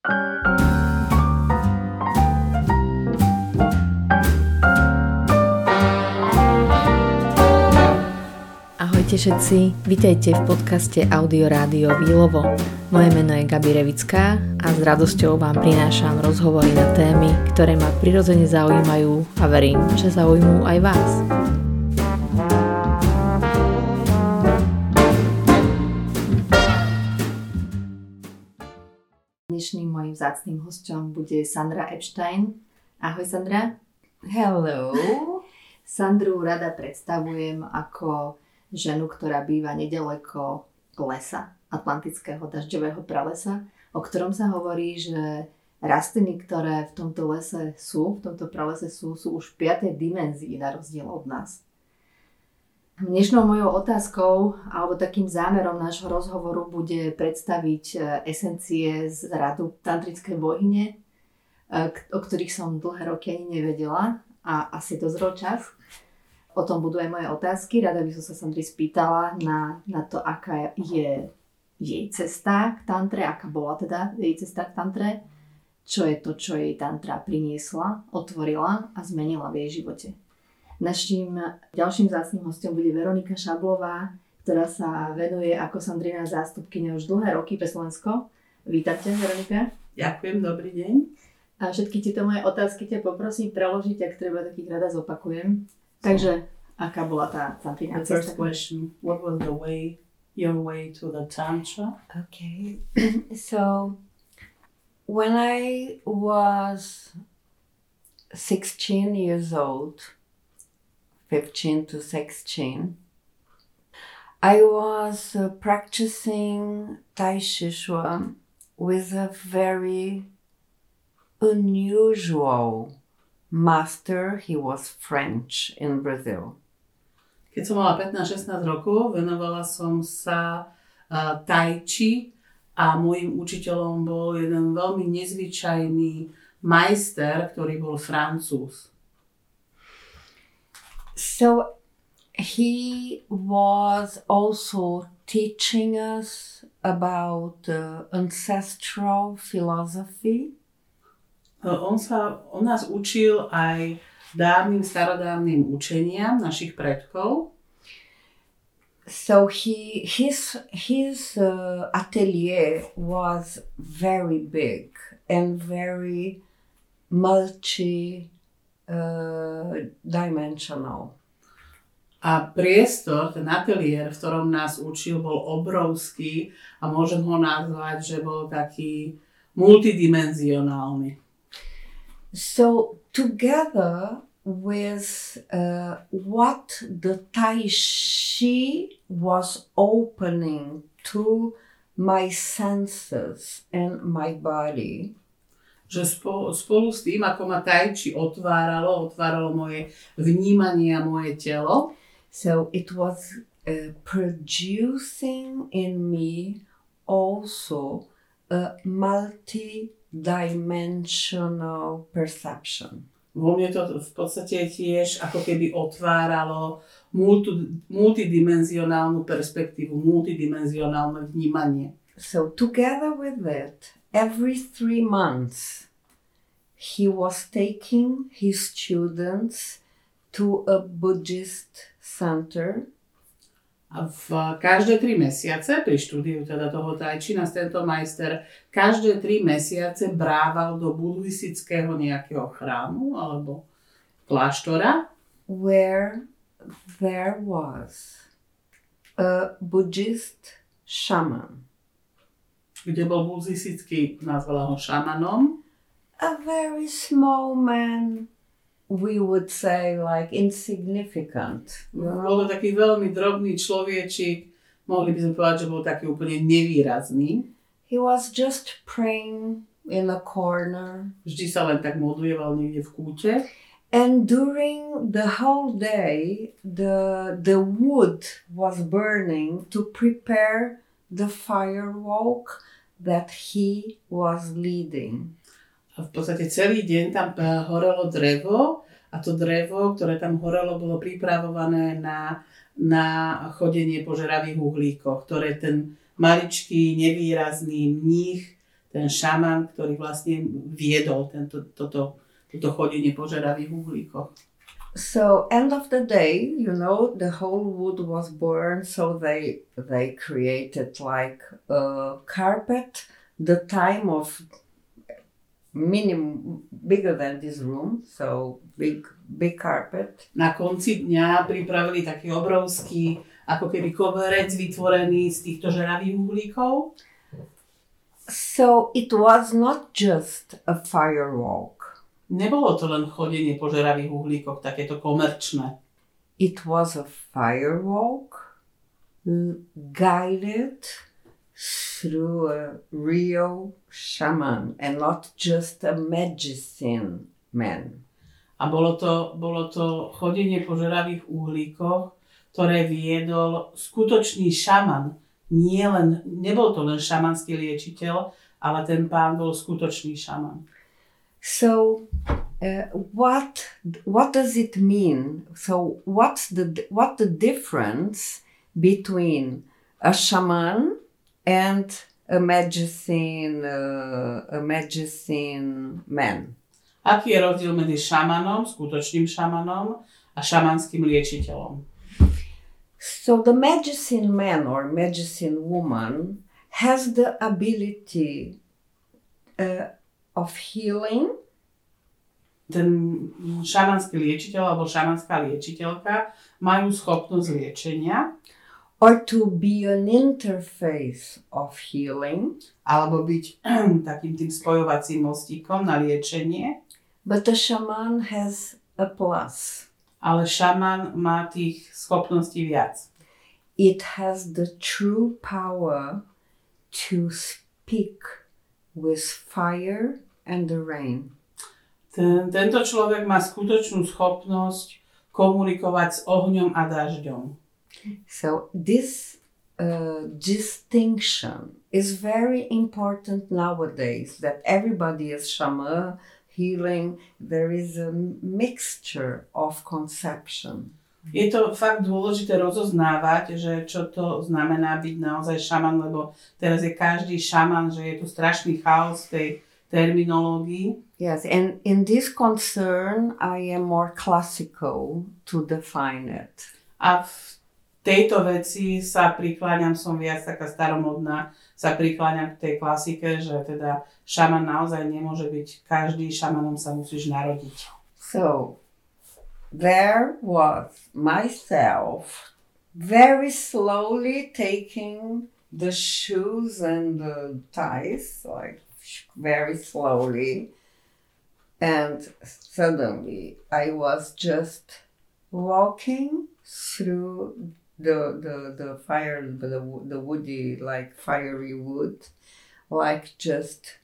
Ahojte všetci, vítajte v podcaste Audio Rádio Výlovo. Moje meno je Gabi Revická a s radosťou vám prinášam rozhovory na témy, ktoré ma prirodzene zaujímajú a verím, že zaujímujú aj vás. Vzácným hostom bude Sandra Epstein. Ahoj Sandra. Hello. Sandru rada predstavujem ako ženu, ktorá býva nedaleko lesa, atlantického dažďového pralesa, o ktorom sa hovorí, že rastliny, ktoré v tomto lese sú, v tomto pralese sú, sú už v 5. dimenzii na rozdiel od nás. Dnešnou mojou otázkou alebo takým zámerom nášho rozhovoru bude predstaviť e, esencie z radu tantrické bohyne, e, o ktorých som dlhé roky ani nevedela a asi dozrel čas. O tom budú aj moje otázky. Rada by som sa Sandry spýtala na, na to, aká je jej cesta k tantre, aká bola teda jej cesta k tantre, čo je to, čo jej tantra priniesla, otvorila a zmenila v jej živote. Naším ďalším zásným hostom bude Veronika Šablová, ktorá sa venuje ako Sandrina zástupkyňa už dlhé roky pre Slovensko. Vítajte, Veronika. Ďakujem, dobrý deň. A všetky tieto moje otázky ťa poprosím preložiť, ak treba, takých rada zopakujem. Takže, aká bola tá tantrina The first question, what was the way, your way to the tantra? Okay, so when I was 16 years old, 15 to 16, I was uh, practicing Tai Chi Chuan with a very unusual master, he was French in Brazil. Keď som mala 15-16 rokov, venovala som sa uh, tai chi a môjim učiteľom bol jeden veľmi nezvyčajný majster, ktorý bol francúz. So he was also teaching us about uh, ancestral philosophy on, sa, on nás učil aj dávnym, starodávnym učeniam našich predkov. So he his his uh, atelier was very big and very multi uh, dimensional. A priestor, ten ateliér, v ktorom nás učil, bol obrovský a môžem ho nazvať, že bol taký multidimenzionálny. So, together with uh, what the Tai Chi was opening to my senses and my body, že spolu, spolu s tým, ako ma Tai Chi otváralo, otváralo moje vnímanie a moje telo, so it was uh, producing in me also a multi dimensional perception. Vo mne to v podstate tiež ako keby otváralo multi, multidimenzionálnu perspektívu, multidimenzionálne vnímanie. So together with that, every three months he was taking his students to a Buddhist center a v každé tri mesiace, pri štúdiu teda toho tajči nás tento majster každé tri mesiace brával do buddhistického nejakého chrámu alebo kláštora. Where there was a Buddhist shaman. Kde bol buddhistický, nazvala ho šamanom. A very small man we would say like insignificant. Know? Bol to taký veľmi drobný človečik, mohli by sme povedať, že bol taký úplne nevýrazný. He was just praying in a corner. Vždy sa len tak modlieval niekde v kúte. And during the whole day, the, the wood was burning to prepare the firewalk that he was leading. A v podstate celý deň tam eh, horelo drevo a to drevo, ktoré tam horelo, bolo pripravované na, na chodenie po žeravých uhlíkoch, ktoré ten maličký, nevýrazný mních ten šaman, ktorý vlastne viedol tento, toto, toto chodenie po žeravých uhlíkoch. So end of the day, you know, the whole wood was burned, so they they created like a carpet, the time of minimum bigger than this room, so big big carpet. Na konci dňa pripravili taký obrovský, ako keby koberec vytvorený z týchto žeravých uhlíkov. So it was not just a firewalk. Nebolo to len chodenie po žeravých uhlíkoch, takéto komerčné. It was a firewalk guided through a real shaman and not just a medicine man. A bolo to, bolo to chodenie po žeravých uhlíkoch, ktoré viedol skutočný šaman. Nie len, nebol to len šamanský liečiteľ, ale ten pán bol skutočný šaman. So, uh, what what does it mean? So, what's the what the difference between a shaman and a medicine uh, a medicine man? Aký je rozdiel medzi šamanom, skutočným šamanom a šamanským liečiteľom? So, the medicine man or medicine woman has the ability uh, of healing Ten šamanský liečiteľ alebo šamanská liečiteľka majú schopnosť liečenia or to be an interface of healing, alebo byť takým tým spojovacím mostíkom na liečenie, but the shaman has a plus. ale šaman má tých schopností viac. It has the true power to speak with fire and the rain. Ten, tento človek má skutočnú schopnosť komunikovať s ohňom a dažďom. So, this uh, distinction is very important nowadays that everybody is shaman, healing. There is a mixture of conception. Je to fakt dôležité rozoznávať, že čo to znamená byť naozaj šaman, lebo teraz je každý šaman, že je tu strašný chaos tej terminológii. Yes, and in this concern, I am more classical to define it. A v tejto veci sa prikláňam, som viac taká staromodná, sa prikláňam k tej klasike, že teda šaman naozaj nemôže byť každý, šamanom sa musíš narodiť. So there was myself very slowly taking the shoes and the ties, like very slowly. And suddenly I was just walking through the, the, the fire, the, the woody, like fiery wood, like just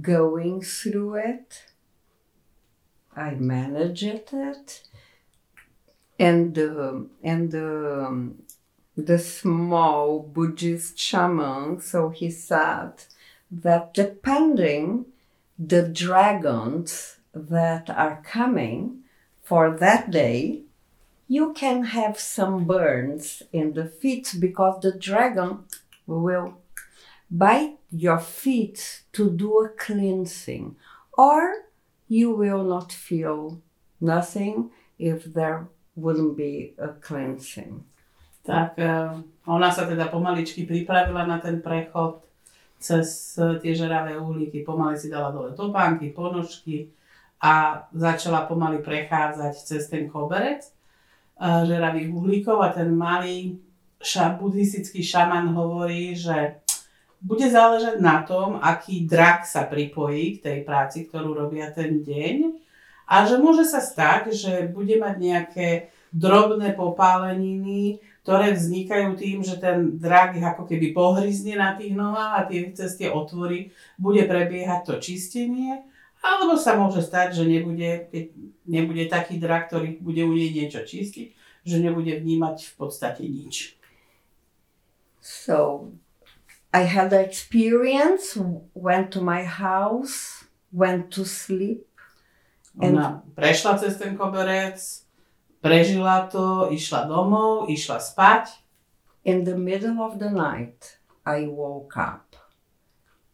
going through it. I managed it and the and the the small Buddhist shaman. So he said that depending the dragons that are coming for that day, you can have some burns in the feet because the dragon will bite your feet to do a cleansing, or you will not feel nothing if there wouldn't be a cleansing. Tak eh, ona sa teda pomaličky pripravila na ten prechod cez eh, tie žeravé uhlíky. Pomaly si dala dole topánky, ponožky a začala pomaly prechádzať cez ten koberec eh, žeravých uhlíkov a ten malý ša, buddhistický šaman hovorí, že bude záležať na tom, aký drak sa pripojí k tej práci, ktorú robia ten deň a že môže sa stať, že bude mať nejaké drobné popáleniny, ktoré vznikajú tým, že ten drak ich ako keby pohryzne na tých nohách a tie, cez tie otvory bude prebiehať to čistenie, alebo sa môže stať, že nebude, keď nebude taký drak, ktorý bude u nej niečo čistiť, že nebude vnímať v podstate nič. So I had the experience, went to my house, went to sleep. Ona prešla cez ten koberec, prežila to, išla domov, išla spať In the middle of the night, I woke up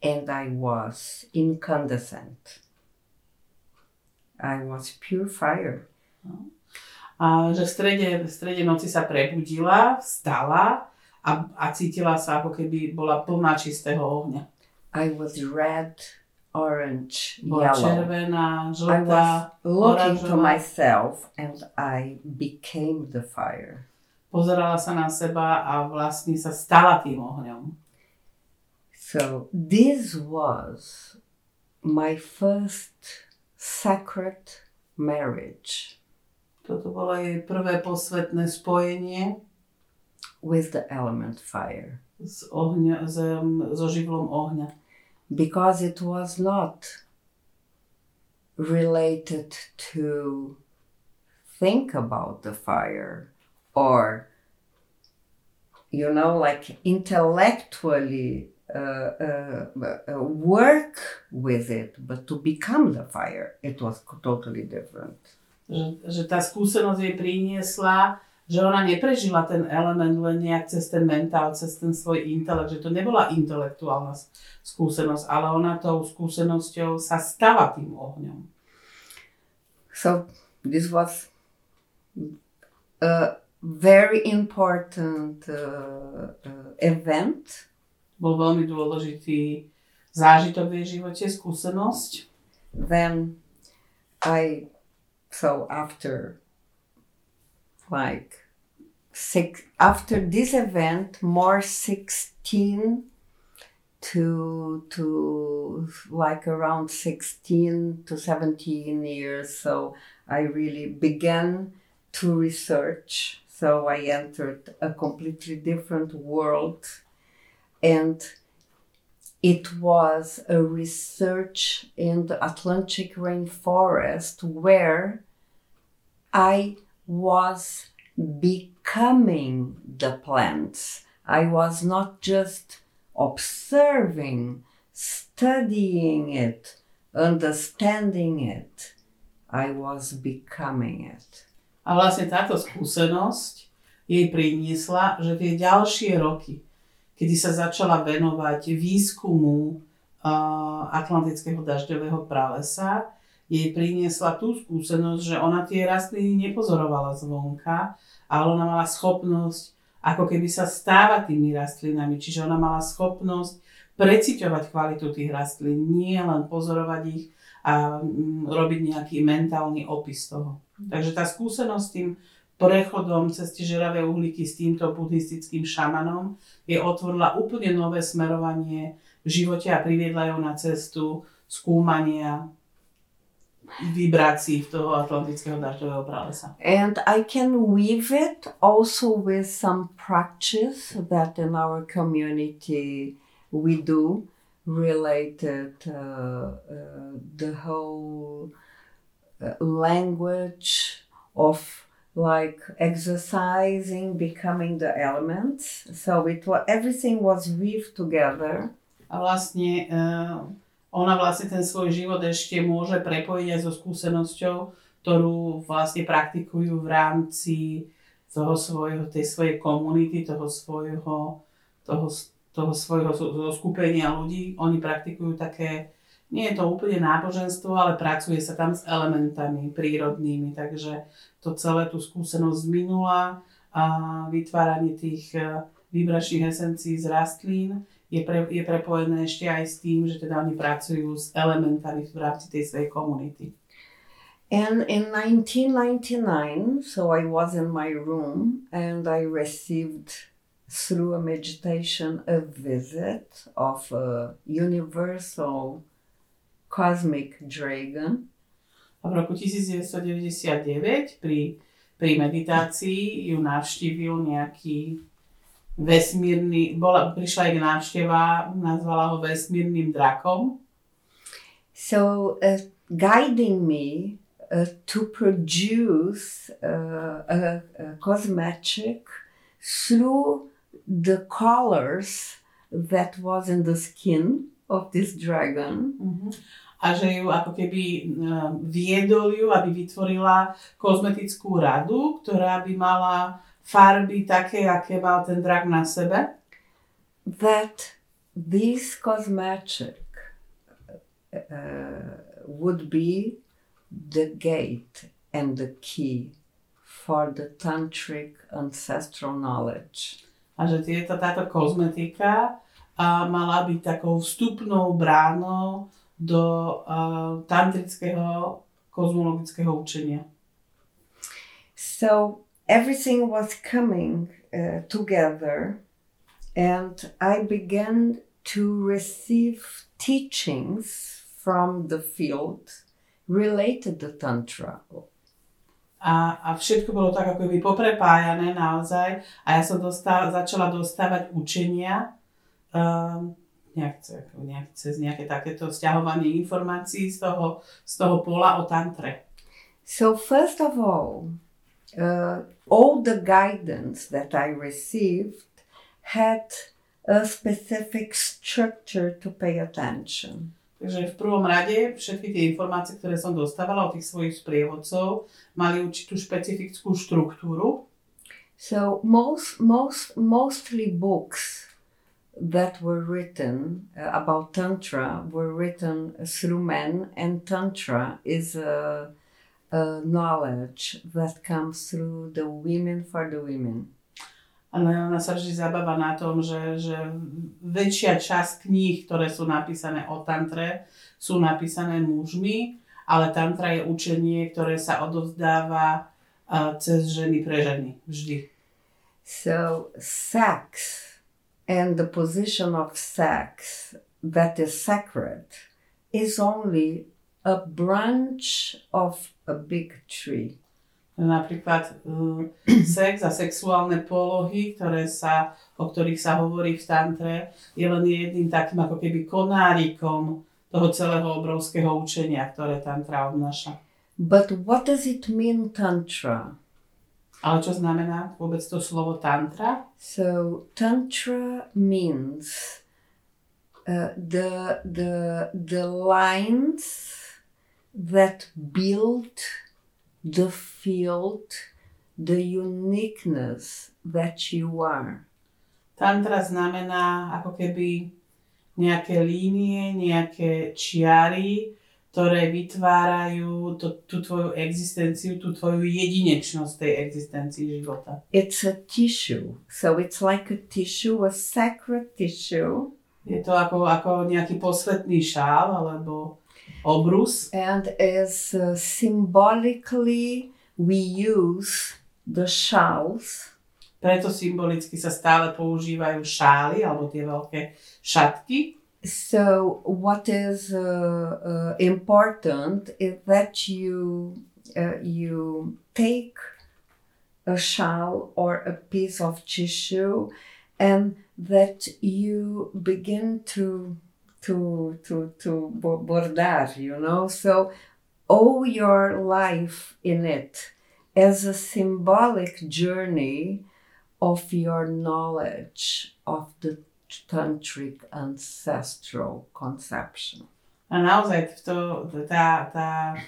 and I was incandescent. I was pure fire. A že v strede, v strede noci sa prebudila, vstala a, a cítila sa, ako keby bola plná čistého ohňa. I was red, orange, Bola yellow. červená, I žltá, was looking to oranžová. myself and I became the fire. pozerala sa na seba a vlastne sa stala tým ohňom. So this was my first sacred marriage Toto bolo jej prvé posvetné spojenie with the element fire s ohňa, s, so živlom ohňa. Because it was not related to think about the fire or you know like intellectually uh, uh, uh, work with it but to become the fire it was totally different že ona neprežila ten element len nejak cez ten mentál, cez ten svoj intelekt, že to nebola intelektuálna skúsenosť, ale ona tou skúsenosťou sa stala tým ohňom. So this was a very important uh, uh, event. Bol veľmi dôležitý zážitok v jej živote, skúsenosť. Then I, so after like six, after this event, more 16 to to like around 16 to 17 years. So i really began to research. So i entered a completely different world. And it was a research in the atlantic rainforest where i was becoming the plants i was not just observing, studying it, understanding it. I was becoming it. A vlastne táto skúsenosť jej priniesla, že tie ďalšie roky, kedy sa začala venovať výskumu uh, atlantického dažďového pralesa, jej priniesla tú skúsenosť, že ona tie rastliny nepozorovala zvonka, ale ona mala schopnosť ako keby sa stávať tými rastlinami. Čiže ona mala schopnosť preciťovať kvalitu tých rastlín, nie len pozorovať ich a mm, robiť nejaký mentálny opis toho. Takže tá skúsenosť s tým prechodom cez tie žeravé uhlíky s týmto buddhistickým šamanom je otvorila úplne nové smerovanie v živote a priviedla ju na cestu skúmania toho atlantického dažďového pralesa. And I can weave it also with some practice that in our community we do related uh, uh, the whole uh, language of like exercising becoming the elements so it was everything was weaved together A vlastne uh, ona vlastne ten svoj život ešte môže prepojiť aj so skúsenosťou, ktorú vlastne praktikujú v rámci toho svojho, tej svojej komunity, toho svojho, toho, toho svojho skupenia ľudí. Oni praktikujú také, nie je to úplne náboženstvo, ale pracuje sa tam s elementami prírodnými, takže to celé tú skúsenosť z minula a vytváranie tých eh, vibračných esencií z rastlín je, pre, je prepojené ešte aj s tým, že teda oni pracujú s elementami v rámci tej svojej komunity. And in 1999, so I was in my room and I received through a meditation a visit of a universal cosmic dragon. A v roku 1999 pri, pri meditácii ju navštívil nejaký vesmírny, bola, prišla jej návšteva, nazvala ho vesmírnym drakom So, uh, guiding me uh, to produce uh, a, a cosmetic through the colors that was in the skin of this dragon. a že ju ako keby eh, viedol ju, aby vytvorila kozmetickú radu, ktorá by mala farby také, aké mal ten drak na sebe. that this cosmetic uh, would be the gate and the key for the tantric ancestral knowledge. A že tieto, táto kozmetika a mala byť takou vstupnou bránou do uh, tantrického kozmologického učenia. So everything was coming uh, together, and I began to receive teachings from the field related to Tantra. A, a všetko bolo tak ako by poprepájané naozaj a ja som dostal, začala dostávať učenia um, nejak, nejak, cez nejaké takéto stiahovanie informácií z toho, z toho pola o tantre. So first of all, uh, all the guidance that I received had a specific structure to pay attention. Takže v prvom rade všetky tie informácie, ktoré som dostávala od tých svojich sprievodcov, mali určitú špecifickú štruktúru. So most, most, mostly books that were written uh, about Tantra were written through men, and Tantra is a, a knowledge that comes through the women for the women. Ale ona sa vždy zabáva na tom, že, že väčšia časť kníh, ktoré sú napísané o tantre, sú napísané mužmi, ale tantra je učenie, ktoré sa odovzdáva uh, cez ženy pre ženy. Vždy. So sex and the position of sex that is sacred is only a branch of a big tree. Napríklad um, sex a sexuálne polohy, ktoré sa, o ktorých sa hovorí v tantre, je len jedným takým ako keby konárikom toho celého obrovského učenia, ktoré tantra obnáša. But what does it mean, Tantra? Ale čo znamená vôbec to slovo tantra? So, Tantra means uh, the, the, the lines that build the field, the uniqueness that you are. Tantra znamená ako keby nejaké línie, nejaké čiary, ktoré vytvárajú to, tú tvoju existenciu, tú tvoju jedinečnosť tej existencii života. It's a tissue. So it's like a tissue, a sacred tissue. Je to ako, ako nejaký posvetný šál alebo obrus. And as uh, symbolically we use the shawls Preto symbolicky sa stále používajú šály alebo tie veľké šatky. So, what is uh, uh, important is that you uh, you take a shawl or a piece of tissue, and that you begin to to to to bo- bordar. You know, so owe your life in it as a symbolic journey of your knowledge of the tantric ancestral conception. A naozaj to, tá, tá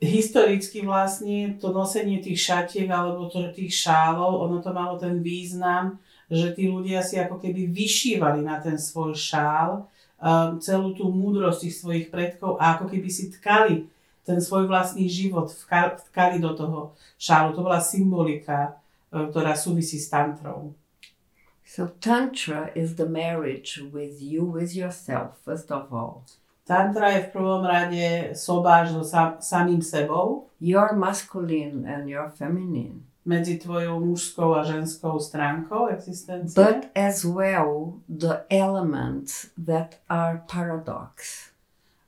historicky vlastne to nosenie tých šatiek alebo to, tých šálov, ono to malo ten význam, že tí ľudia si ako keby vyšívali na ten svoj šál um, celú tú múdrosť tých svojich predkov a ako keby si tkali ten svoj vlastný život, vtkali do toho šálu. To bola symbolika, um, ktorá súvisí s tantrou. So, Tantra is the marriage with you, with yourself, first of all. Tantra je v prvom rade sobáš so sam, samým sebou, Your masculine and your feminine. Medzi tvojou mužskou a ženskou stránkou existencie. But as well, the elements that are paradox.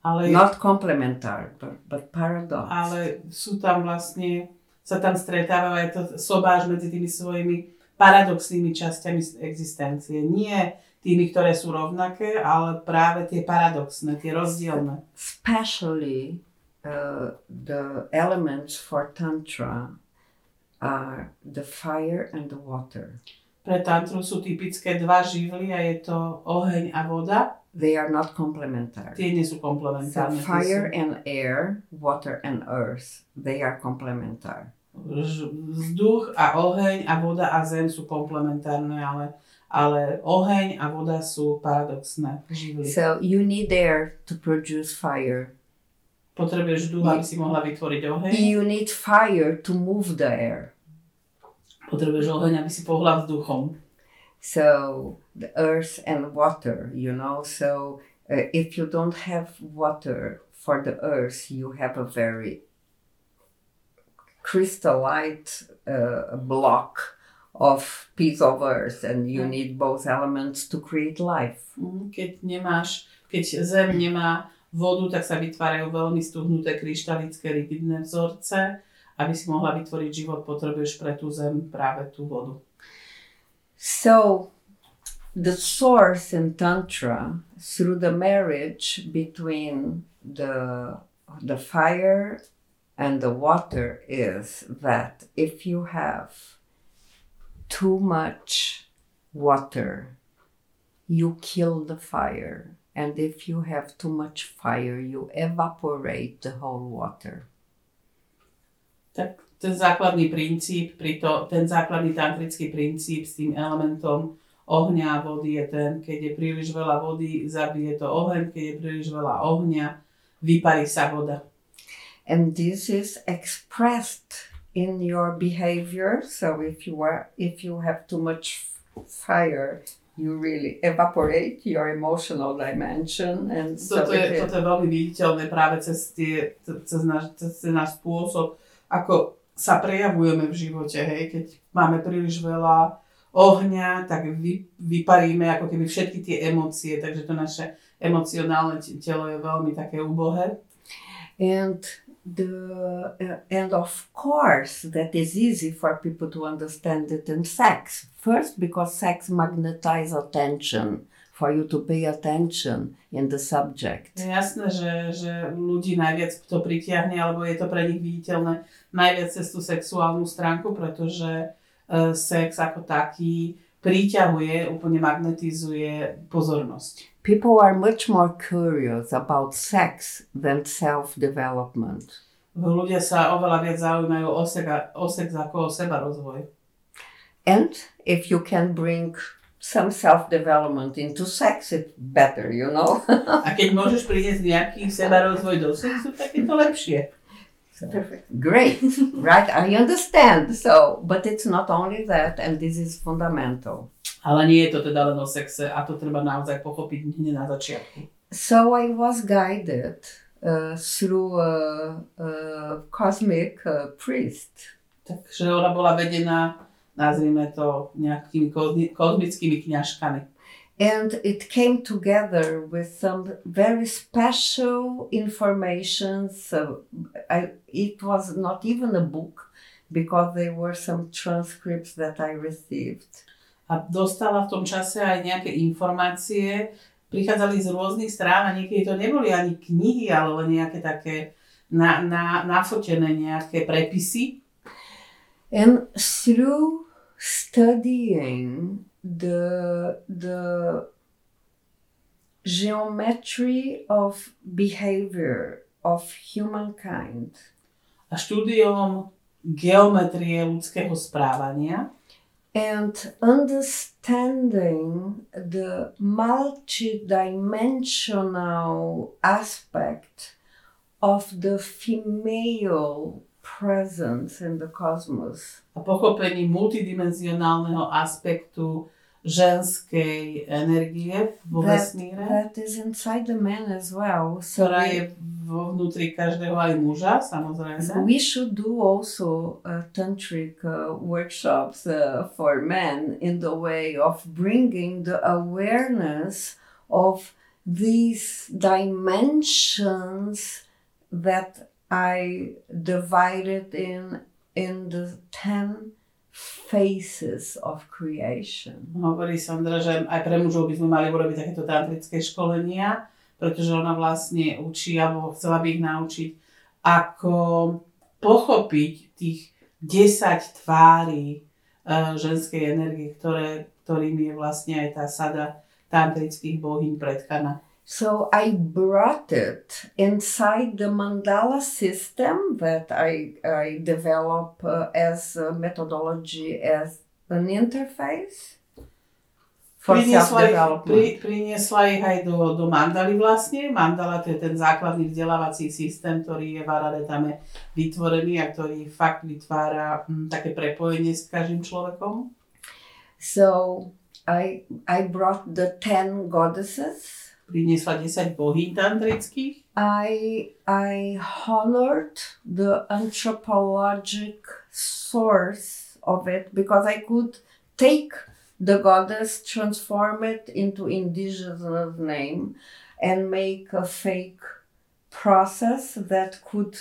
ale, Not complementary, but, but paradox. ale sú tam vlastne, sa tam stretávajú aj to sobáš medzi tými svojimi paradoxnými časťami existencie. Nie tými, ktoré sú rovnaké, ale práve tie paradoxné, tie rozdielne. Especially uh, the elements for Tantra are the fire and the water. Pre tantru sú typické dva živly a je to oheň a voda. They are not complementary. Tie nie sú So komplementárne. tie fire sú- and air, water and earth, they are complementary. Vzduch a oheň a voda a zem sú komplementárne, ale, ale oheň a voda sú paradoxné živly. So you need air to produce fire. Potrebuješ vzduch, aby si mohla vytvoriť oheň. You need fire to move the air. Potrebuješ oheň, aby si pohla vzduchom. So the earth and water, you know. So uh, if you don't have water for the earth, you have a very crystallite uh, block of piece of earth, and you Mm. need both elements to create life. Mm, Keď nemáš, keď zem nemá vodu, tak sa vytvárajú veľmi stuhnuté kryštalické rigidné vzorce. Aby si mohla vytvoriť život, potrebuješ pre tú zem práve tú vodu. So, the source in Tantra, through the marriage between the, the fire and the water, is that if you have too much water, you kill the fire. And if you have too much fire, you evaporate the whole water. Tak ten základný princíp, pri to, ten základný tantrický princíp s tým elementom ohňa a vody je ten, keď je príliš veľa vody, zabije to oheň, keď je príliš veľa ohňa, vyparí sa voda. and this is expressed in your behavior so if you are if you have too much fire you really evaporate your emotional dimension and so Toto je, toto je veľmi viditeľné práve cez, tie, cez, náš, cez náš spôsob, ako sa prejavujeme v živote, hej, keď máme príliš veľa ohňa, tak vy, vyparíme ako keby všetky tie emócie, takže to naše emocionálne te- telo je veľmi také ubohé. and the uh, and of course that is easy for people to understand it in sex first because sex magnetizes attention for you to pay attention in the subject Je jasné, že, že ľudí najviac to pritiahne, alebo je to pre nich viditeľné najviac cez tú sexuálnu stránku, pretože e, sex ako taký priťahuje, úplne magnetizuje pozornosť. People are much more curious about sex than self development. Ľudia sa oveľa viac zaujímajú o sex, o sex ako o seba rozvoj. And if you can bring some self development into sex, it's better, you know? A keď môžeš priniesť nejaký seba rozvoj do sexu, tak je to lepšie. Perfect. Great, right? I understand. So, but it's not only that, and this is fundamental. Ale nie je to teda len o sexe a to treba naozaj pochopiť hneď na začiatku. So I was guided uh, through a, a cosmic uh, priest. Takže ona bola vedená, nazvime to, nejakými kozmickými kňažkami. and it came together with some very special information so I, it was not even a book because there were some transcripts that i received A dostala v tom čase aj nejaké informácie, prichádzali z rôznych strán a niekedy to neboli ani knihy, ale len nejaké také na, na, nafotené nejaké prepisy. and through studying the the geometry of behavior of humankind. A štúdiom geometrie ľudského správania and understanding the multidimensional aspect of the female presence in the cosmos. a pochopení multidimenzionálneho aspektu ženskej energie vo vesmíre, that is inside the man as well. So ktorá we, je vo vnútri každého aj muža, samozrejme. we should do also uh, tantric uh, workshops uh, for men in the way of bringing the awareness of these dimensions that I divided in in the ten phases of creation. Hovorí Sandra, že aj pre mužov by sme mali urobiť takéto tantrické školenia, pretože ona vlastne učí, alebo chcela by ich naučiť, ako pochopiť tých 10 tvári uh, ženskej energie, ktoré, ktorým je vlastne aj tá sada tantrických bohyň predkaná. So I brought it inside the mandala system that I, I develop uh, as a methodology as an interface. For Priniesla ich, pri, priniesla ich aj do, do mandaly vlastne. Mandala to je ten základný vzdelávací systém, ktorý je v Araretame vytvorený a ktorý fakt vytvára hm, také prepojenie s každým človekom. So I I brought the ten goddesses. Priniesla 10 bohyň tantrických. I I honored the anthropologic source of it because I could take the goddess, transform it into indigenous name, and make a fake process that could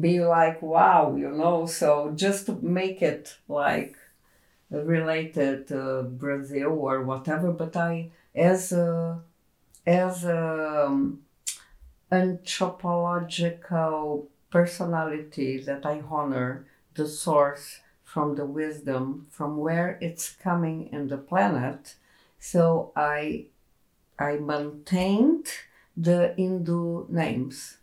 be like wow, you know. So just to make it like related to Brazil or whatever, but I as a as a um, anthropological personality that I honor the source from the wisdom from where it's coming in the planet. So I I maintained the Hindu names.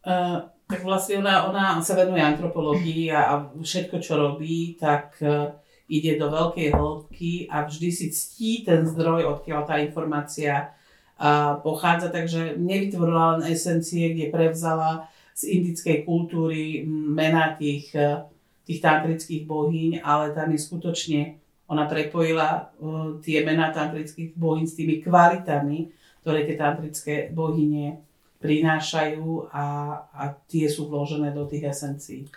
Uh, tak vlastne ona, ona sa venuje antropológii a, a všetko, čo robí, tak uh, ide do veľkej hĺbky a vždy si ctí ten zdroj, odkiaľ tá informácia uh, pochádza, takže nevytvorila len esencie, kde prevzala z indickej kultúry mená tých, tých tantrických bohyň, ale tam je skutočne, ona prepojila uh, tie mená tantrických bohyň s tými kvalitami, ktoré tie tantrické bohyne prinášajú a, a tie sú vložené do tých esencií.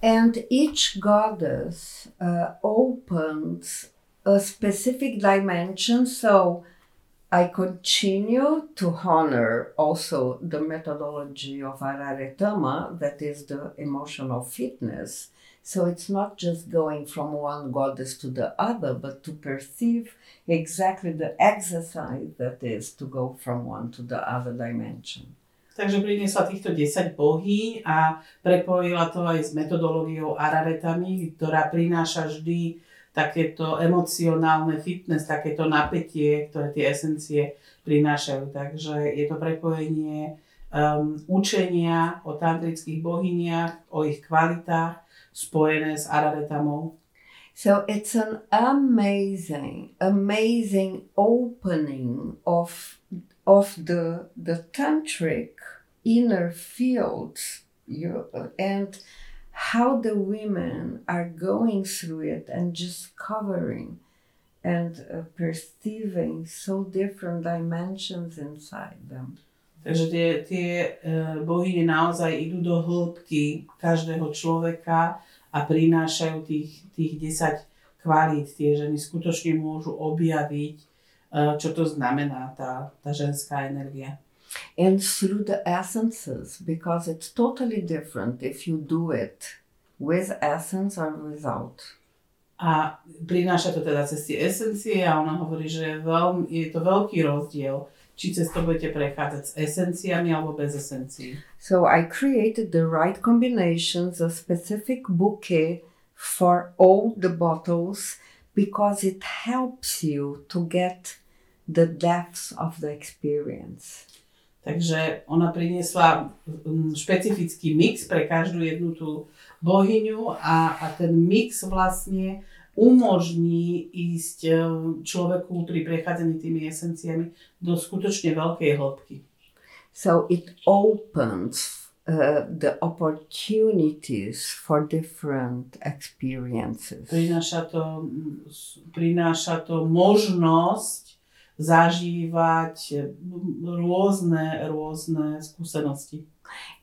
And each goddess uh, opens a specific dimension. So I continue to honor also the methodology of Araretama, that is the emotional fitness. So it's not just going from one goddess to the other, but to perceive exactly the exercise that is to go from one to the other dimension. Takže priniesla týchto 10 bohý a prepojila to aj s metodológiou Araretami, ktorá prináša vždy takéto emocionálne fitness, takéto napätie, ktoré tie esencie prinášajú. Takže je to prepojenie um, učenia o tantrických bohyniach, o ich kvalitách, spojené s. So it's an amazing, amazing opening of of the the tantric inner fields, you, and how the women are going through it and just covering and uh, perceiving so different dimensions inside them. Takže tie, tie uh, bohyne naozaj idú do hĺbky každého človeka a prinášajú tých, tých 10 kvalít. Tie ženy skutočne môžu objaviť, uh, čo to znamená tá, tá ženská energia. And through the essences, because it's totally different if you do it with essence or without. A prináša to teda cez tie esencie a ona hovorí, že je, veľmi, je to veľký rozdiel, či cez to budete prechádzať s esenciami alebo bez esencií. So I created the right combinations, a specific bouquet for all the bottles because it helps you to get the depths of the experience. Takže ona priniesla mm, špecifický mix pre každú jednu tú bohyňu a, a ten mix vlastne umožní ísť e, človeku pri prechádzaní tými esenciami do skutočne veľkej hĺbky. So it opens uh, the opportunities for different experiences. Prináša to, prináša to možnosť zažívať rôzne, rôzne skúsenosti.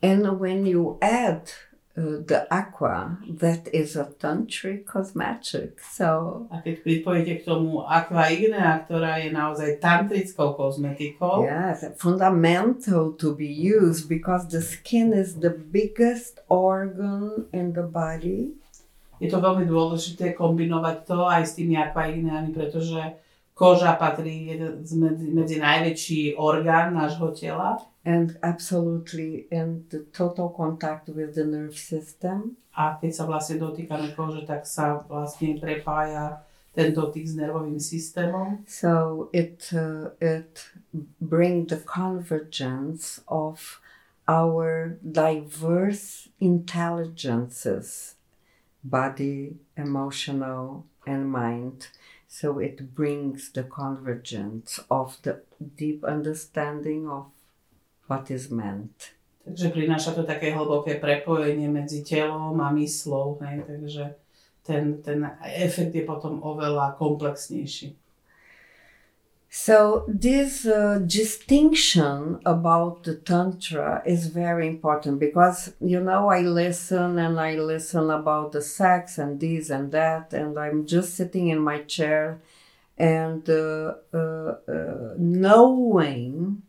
And when you add the aqua, that is a tantric cosmetic. So A keď pripojíte k tomu aqua ignea, ktorá je naozaj tantrickou kozmetikou, yes, fundamental to be used because the skin is the biggest organ in the body. je to veľmi dôležité kombinovať to aj s tými aqua igneami, pretože koža patrí medzi, medzi najväčší orgán nášho tela and absolutely in the total contact with the nerve system. a keď sa vlastne dotýkame kože, tak sa vlastne prepája ten dotyk s nervovým systémom. So it uh, it brings the convergence of our diverse intelligences, body, emotional, and mind. So it brings the convergence of the deep understanding of what is meant. Takže prináša to také hlboké prepojenie medzi telom a myslou, hej? takže ten, ten efekt je potom oveľa komplexnejší. So this uh, distinction about the tantra is very important because you know I listen and I listen about the sex and this and that and I'm just sitting in my chair and uh, uh, uh knowing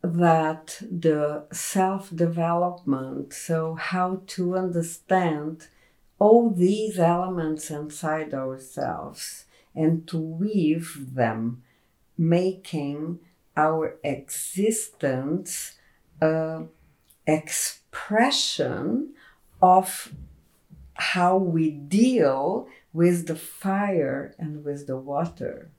that the self development, so how to understand all these elements inside ourselves and to weave them making our existence a expression of how we deal with the fire and with the water.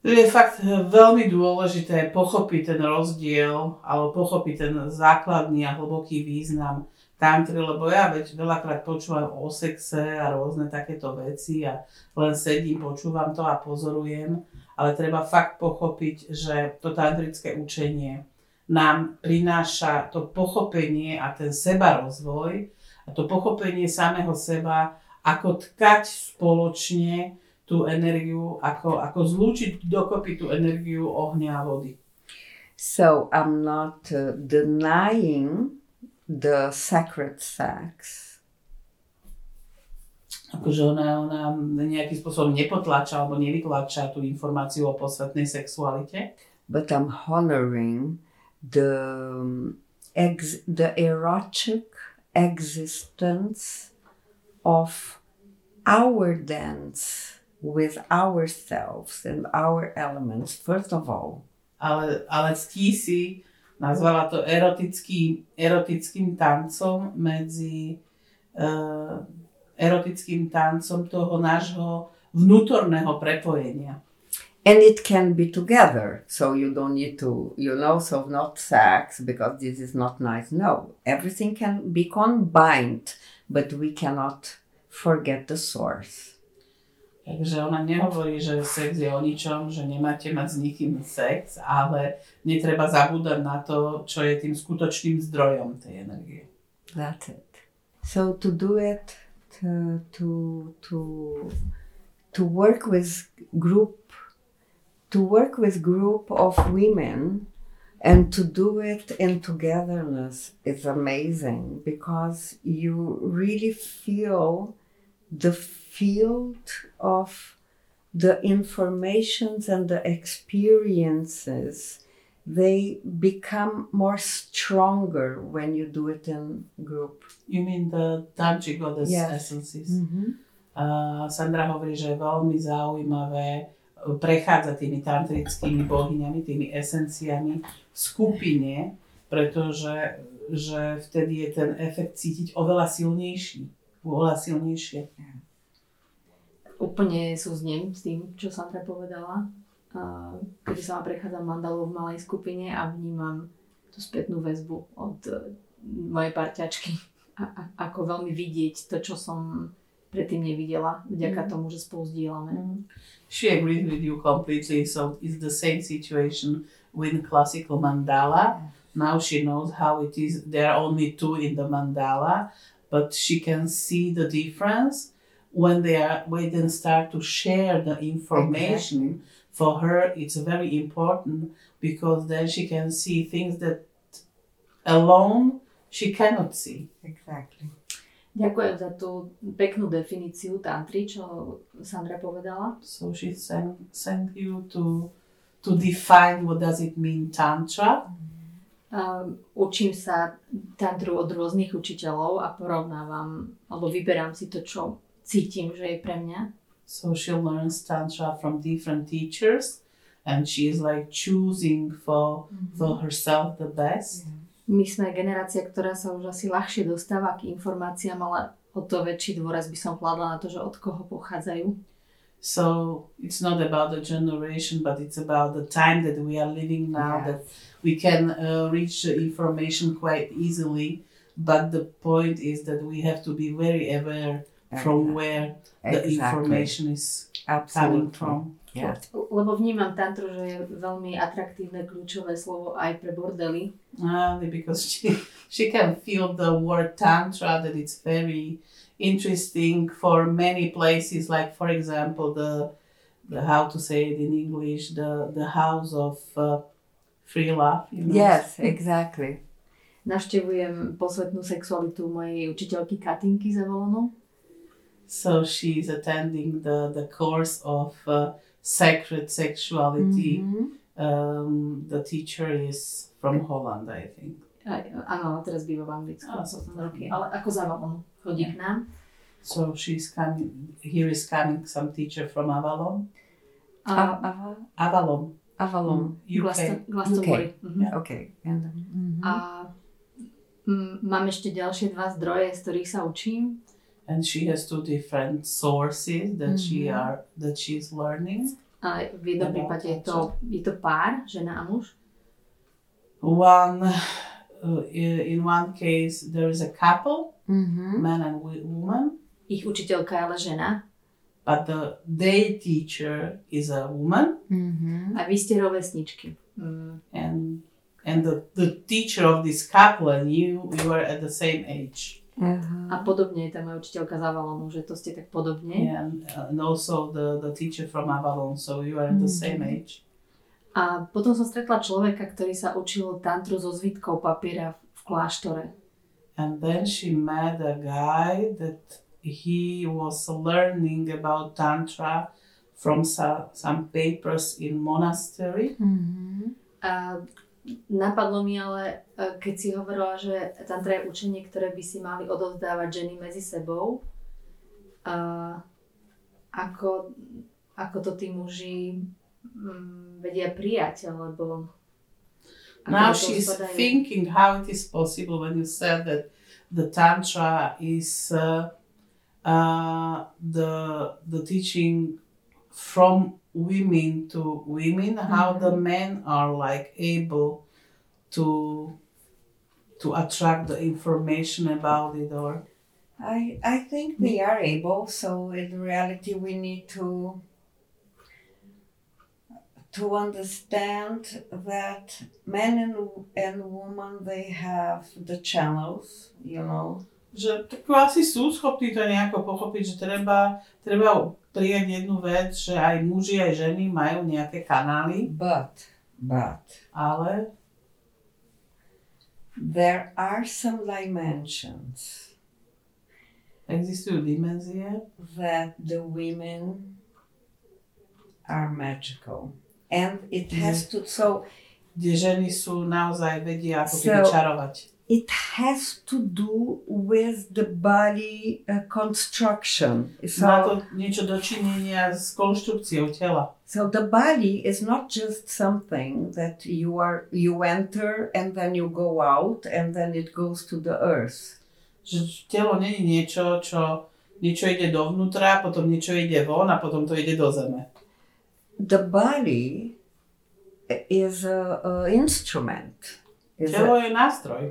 Je fakt veľmi dôležité pochopiť ten rozdiel alebo pochopiť ten základný a hlboký význam tantry, lebo ja veď veľakrát počúvam o sexe a rôzne takéto veci a len sedím, počúvam to a pozorujem ale treba fakt pochopiť, že to tantrické učenie nám prináša to pochopenie a ten seba rozvoj a to pochopenie samého seba, ako tkať spoločne tú energiu, ako, ako zlúčiť dokopy tú energiu ohňa a vody. So I'm not denying the sacred sex akože ona, ona nejakým spôsobom nepotlača alebo nevytlača tú informáciu o posvetnej sexualite. But I'm honoring the, ex, the erotic existence of our dance with ourselves and our elements, first of all. Ale, ale ctí si, nazvala to erotický, erotickým tancom medzi uh, erotickým tancom toho nášho vnútorného prepojenia. And it can be together, so you don't need to, you know, so not sex because this is not nice. No, everything can be combined, but we cannot forget the source. Takže ona nehovorí, že sex je o ničom, že nemáte mať s nikým sex, ale netreba zabúdať na to, čo je tým skutočným zdrojom tej energie. That's it. So to do it to to to work with group to work with group of women and to do it in togetherness is amazing because you really feel the field of the informations and the experiences they become more stronger when you do it in group. You mean the tantric goddess yes. essences? Mm-hmm. Uh, Sandra hovorí, že je veľmi zaujímavé prechádzať tými tantrickými bohyňami, tými esenciami v skupine, pretože že vtedy je ten efekt cítiť oveľa silnejší. Oveľa silnejšie. Úplne súznem s tým, čo Sandra povedala kedy sama prechádzam mandalou v malej skupine a vnímam tú spätnú väzbu od e, mojej parťačky. A, a, ako veľmi vidieť to, čo som predtým nevidela, vďaka mm. tomu, že spolu zdieľame. Mm. She agrees with you completely, so it's the same situation with classical mandala. Now she knows how it is. There are only two in the mandala, but she can see the difference when they are when they start to share the information. Exactly for her it's very important because then she can see things that alone she cannot see. Exactly. Ďakujem za tú peknú definíciu tantry, čo Sandra povedala. So she sent, sent you to, to define what does it mean tantra. Um, učím sa tantru od rôznych učiteľov a porovnávam, alebo vyberám si to, čo cítim, že je pre mňa. So she learns Tantra from different teachers and she is like choosing for, mm-hmm. for herself the best. My sme generácia, ktorá sa už asi ľahšie dostáva k informáciám, ale o to väčší dôraz by som kladla na to, že od koho pochádzajú. So it's not about the generation, but it's about the time that we are living now, yes. that we can uh, reach the information quite easily. But the point is that we have to be very aware from where the Exactly. information is coming Absolutely. from. Yes. Lebo vnímam tantru, že je veľmi atraktívne kľúčové slovo aj pre bordely. Only because she she can feel the word tantra that it's very interesting for many places like for example the the how to say it in English the the house of uh, free love you know? Yes, exactly. Navštevujem posvetnú sexualitu mojej učiteľky Katinky Zavolonou. So she's attending the the course of uh, sacred sexuality Mhm. um, the teacher is from Holland I think Aj, áno, teraz býva v Anglicku. Á, posledné roky, ale ako Zavalonu chodí k nám. so she's coming here is coming some teacher from Avalon A, A- Ava- Avalon Avalon. UK Glaston- Glastonbury. Mhm. Yeah. Okay. And then, mhm. A mm, mám ešte ďalšie dva zdroje, z ktorých sa učím. And she has two different sources that she Mhm. are that she's learning. A v jednom prípade je to, je to pár, žena a muž. One uh, in one case there is a couple, Mhm. man and woman, Ich učiteľka je ale žena. but the day teacher is a woman, Mhm. A vy ste rovesničky. Mm. and and the, the teacher of this couple and you you are at the same age. Aha. A podobne je tá moja učiteľka Zavalonu, že to ste tak podobne. And, and also the, the teacher from Avalon, so you are at the Mhm. same age. A potom som stretla človeka, ktorý sa učil tantru so zvitkou papiera v kláštore. And then she met a guy that he was learning about Tantra from sa- some papers in monastery. Mhm. A napadlo mi ale, e, keď si hovorila, že tantra je učenie, ktoré by si mali odovzdávať ženy medzi sebou, a ako, ako to tí muži mm, vedia prijať, alebo now she's spadajú. thinking how it is possible when you said that the Tantra is uh, uh, the, the teaching from women to women, how the mm-hmm. men are like able to to attract the information about it or I I think they are able. So in reality, we need to to understand that men and and women they have the channels. You know. Že tak asi sú schopní to nejako pochopiť, že treba, treba prijať jednu vec, že aj muži, aj ženy majú nejaké kanály, But but ale there are some dimensions existujú dimenzie, that the women are magical, and it has to so kde ženy sú naozaj vedia ako keby So- čarovať. It has to do with the body uh, construction. Má So, to niečo dočinenia s konštrukciou tela. so the body is not just something that you are you enter and then you go out and then it goes to the earth. Že telo není niečo, čo niečo ide dovnútra, potom niečo ide von a potom to ide do zeme. The body is a, a instrument. Is Telo a, je nástroj.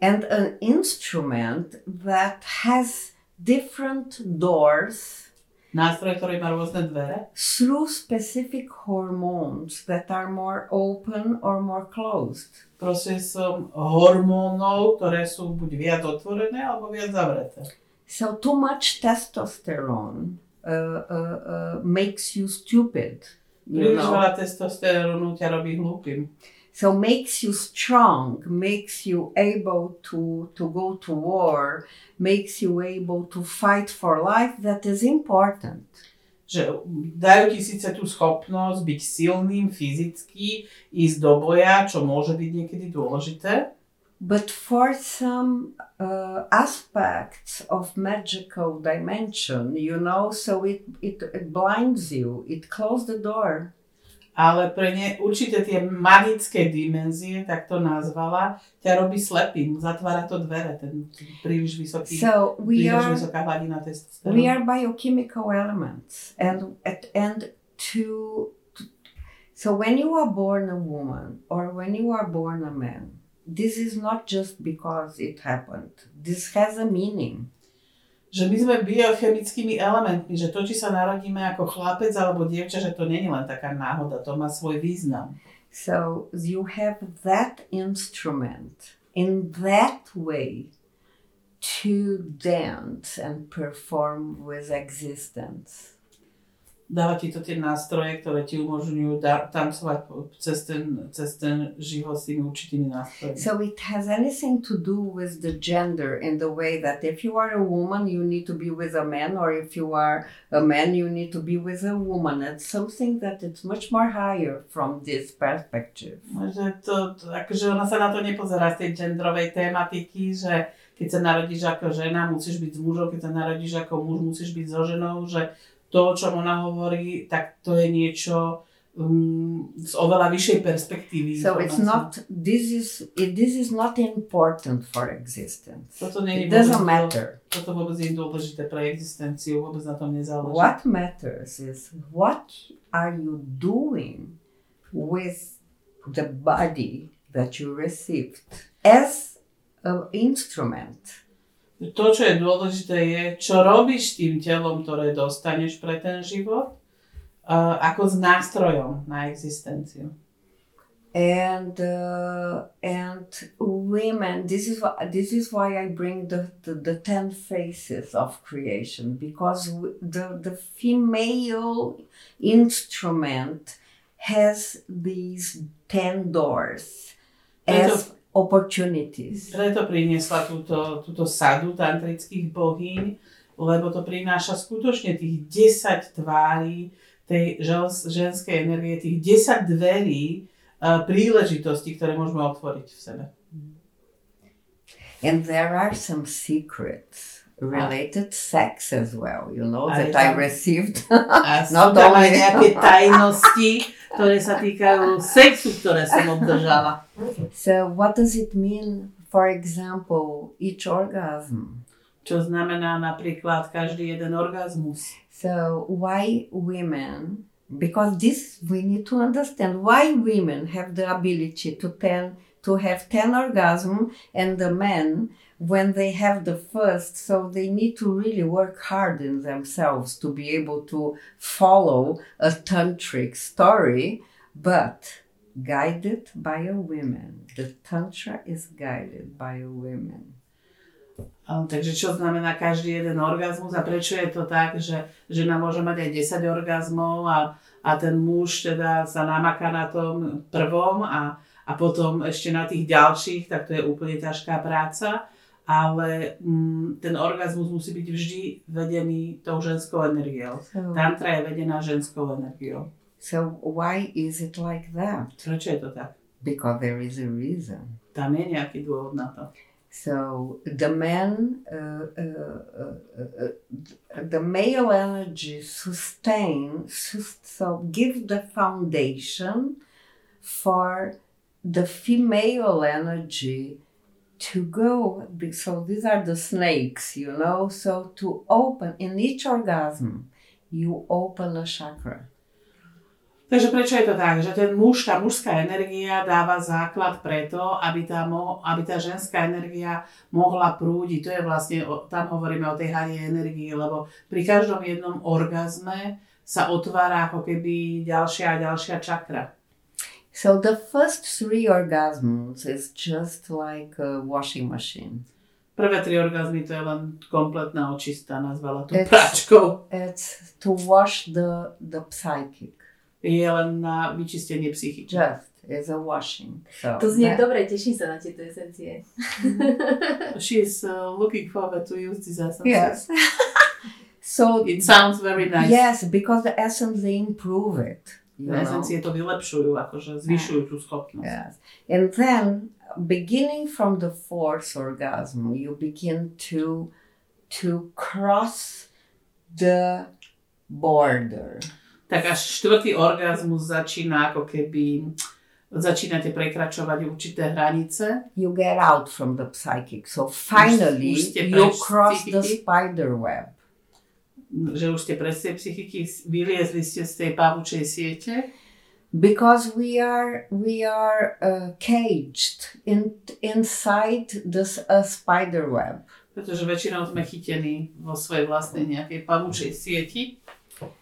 And an instrument that has different doors Nástroj, ktorý má rôzne dvere. through specific hormones that are more open or more closed. procesom hormónov, ktoré sú buď viac otvorené alebo viac zavreté. So too much testosterone uh, uh, uh, makes you stupid. Príliš veľa testosterónu ťa robí hlúpym. So makes you strong, makes you able to, to go to war, makes you able to fight for life. That is important. Že dajú ti síce tú schopnosť byť silným fyzicky, ísť do boja, čo môže byť niekedy dôležité, But for some uh, aspects of magical dimension, you know, so it, it, it blinds you, it closes the door. Ale pre ne určité tie magické dimenzie, tak to nazvala, ťa robí slepým, zatvára to dvere, ten príliš vysoký, So we príliš are vysoká hladina testosterónu. we are biochemical elements and and to, to so when you are born a woman or when you are born a man this is not just because it happened. This has a meaning že my sme biochemickými elementmi, že to, či sa narodíme ako chlapec alebo dievča, že to není len taká náhoda, to má svoj význam. So you have that instrument in that way to dance and perform with existence. Dáva ti to tie nástroje, ktoré ti umožňujú da- tancovať cez ten, cez ten život s tými určitými nástrojmi. So it has anything to do with the gender in the way that if you are a woman, you need to be with a man, or if you are a man, you need to be with a woman. It's something that it's much more higher from this perspective. Že to, to, akože ona sa na to nepozerá z tej genderovej tematiky, že keď sa narodíš ako žena, musíš byť s mužom, keď sa narodíš ako muž, musíš byť so ženou, že to, o čom ona hovorí, tak to je niečo um, z oveľa vyššej perspektívy. So it's not this is it, this is not important for existence. Toto nie It doesn't matter. Toto vôbec nie je dôležité pre existenciu, vôbec na tom nezáleží. What matters is what are you doing with the body that you received as an instrument. To, čo je dôležité, je, čo robíš tým telom, ktoré dostaneš pre ten život, uh, ako s nástrojom na existenciu. And uh, and women, this is wh- this is why I bring the, the, the ten faces of creation because the the female instrument has these ten doors as opportunities. Preto priniesla túto, túto sadu tantrických bohyň, lebo to prináša skutočne tých 10 tvári tej ženskej energie, tých 10 dverí, uh, príležitostí, ktoré môžeme otvoriť v sebe. And there are some secrets Ah. related sex as well, you know, that I received. A sú Not tam aj only- nejaké tajnosti, ktoré sa týkajú sexu, ktoré som obdržala. So, what does it mean, for example, each orgasm? Čo znamená napríklad každý jeden orgazmus. So, why women? Because this we need to understand why women have the ability to ten to have ten orgasm and the men when they have the first so they need to really work hard in themselves to be able to follow a tantric story but guided by a woman. The tantra is guided by a woman. Takže čo znamená každý jeden orgazmus a prečo je to tak, že žena môže mať aj 10 orgazmov a, a ten muž teda sa namaká na tom prvom a, a potom ešte na tých ďalších, tak to je úplne ťažká práca, ale mm, ten orgazmus musí byť vždy vedený tou ženskou energiou. so, Tantra je vedená ženskou energiou. so why is it like that Prečo je to tak? because there is a reason Tam je nejaký dôvod na to. So the man, uh, uh, uh, uh, the male energy sustain, sus- so give the foundation for the female energy to go. So these are the snakes, you know. So to open in each orgasm, you open a chakra. Takže prečo je to tak, že ten muž, tá mužská energia dáva základ preto, aby tá, mo- aby tá ženská energia mohla prúdiť. To je vlastne, tam hovoríme o tej harie energii, lebo pri každom jednom orgazme sa otvára ako keby ďalšia a ďalšia čakra. So the first three orgasms is just like a washing machine. Prvé tri orgazmy to je len kompletná očista, nazvala to It's- práčkou. It's to wash the the psychic. Je len na vyčistenie psychiky. Just is a washing. So To znie that- dobre, teším sa na tieto esencie. She is uh, looking forward to use these essences. Yes. so It sounds very nice. yes, because the essence they improve it. You know? To vylepšujú, akože zvyšujú tú schopnosť. Yes. And then beginning from the fourth orgasm, you begin to to cross the border. tak až štvrtý orgazmus začína ako keby začínate prekračovať určité hranice. You get out from the psychic. So finally, už ste you cross the spider web. Že už ste pre z tej psychiky vyliezli ste z tej pavučej siete, because we are we are uh, caged in inside this a spider web Pretože väčšinou sme chytení vo svojej vlastnej nejakej pavúčej sieti.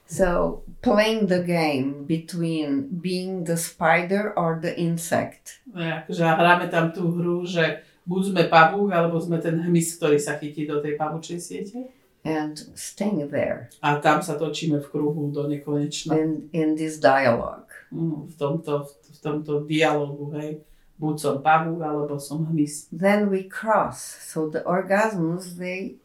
So playing the game between being the spider or the insect. Akože hráme tam tú hru, že buď sme pavúk, alebo sme ten hmyz, ktorý sa chytí do tej pavúčej siete. And staying there A tam sa točíme v kruhu do nekonečna. in, in this dialogue. Mm, v tomto, v tomto dialogu, hej. Buď som pavúk, alebo som hmyz. Then we cross. So the orgasms they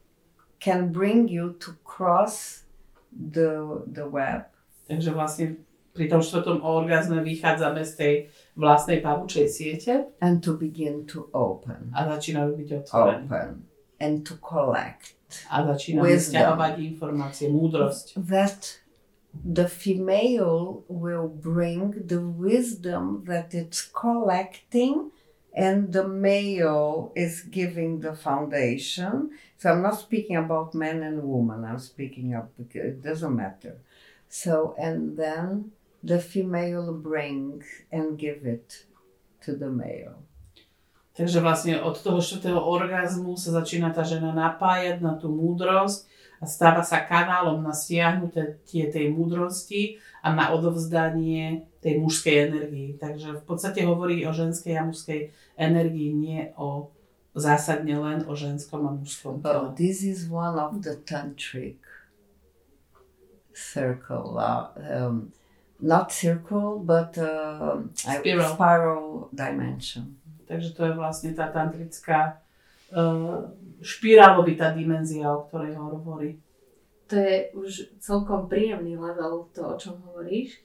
can bring you to cross the the web Takže vlastne pri tom štvrtom orgazme vychádzame z tej vlastnej pavúčej siete and to begin to open, a začínajú byť otvorené. open, and to collect. A začíname Wisdom. stiahovať informácie, múdrosť. That the female will bring the wisdom that it's collecting and the male is giving the foundation. So I'm not speaking about men and women, I'm speaking of it doesn't matter. So and then the female bring and give it to the male. Takže vlastne od toho štvrtého orgazmu sa začína tá žena napájať na tú múdrosť a stáva sa kanálom na stiahnutie tie- tej múdrosti a na odovzdanie tej mužskej energii. Takže v podstate hovorí o ženskej a mužskej energii, nie o zásadne len o ženskom a mužskom Oh, tele. this is one of the tantric circle. Uh, um, not circle, but uh, Spiral. spiral dimension. Takže to je vlastne tá tantrická uh, špirálovitá dimenzia, o ktorej hovorí. To je už celkom príjemný level, to o čom hovoríš.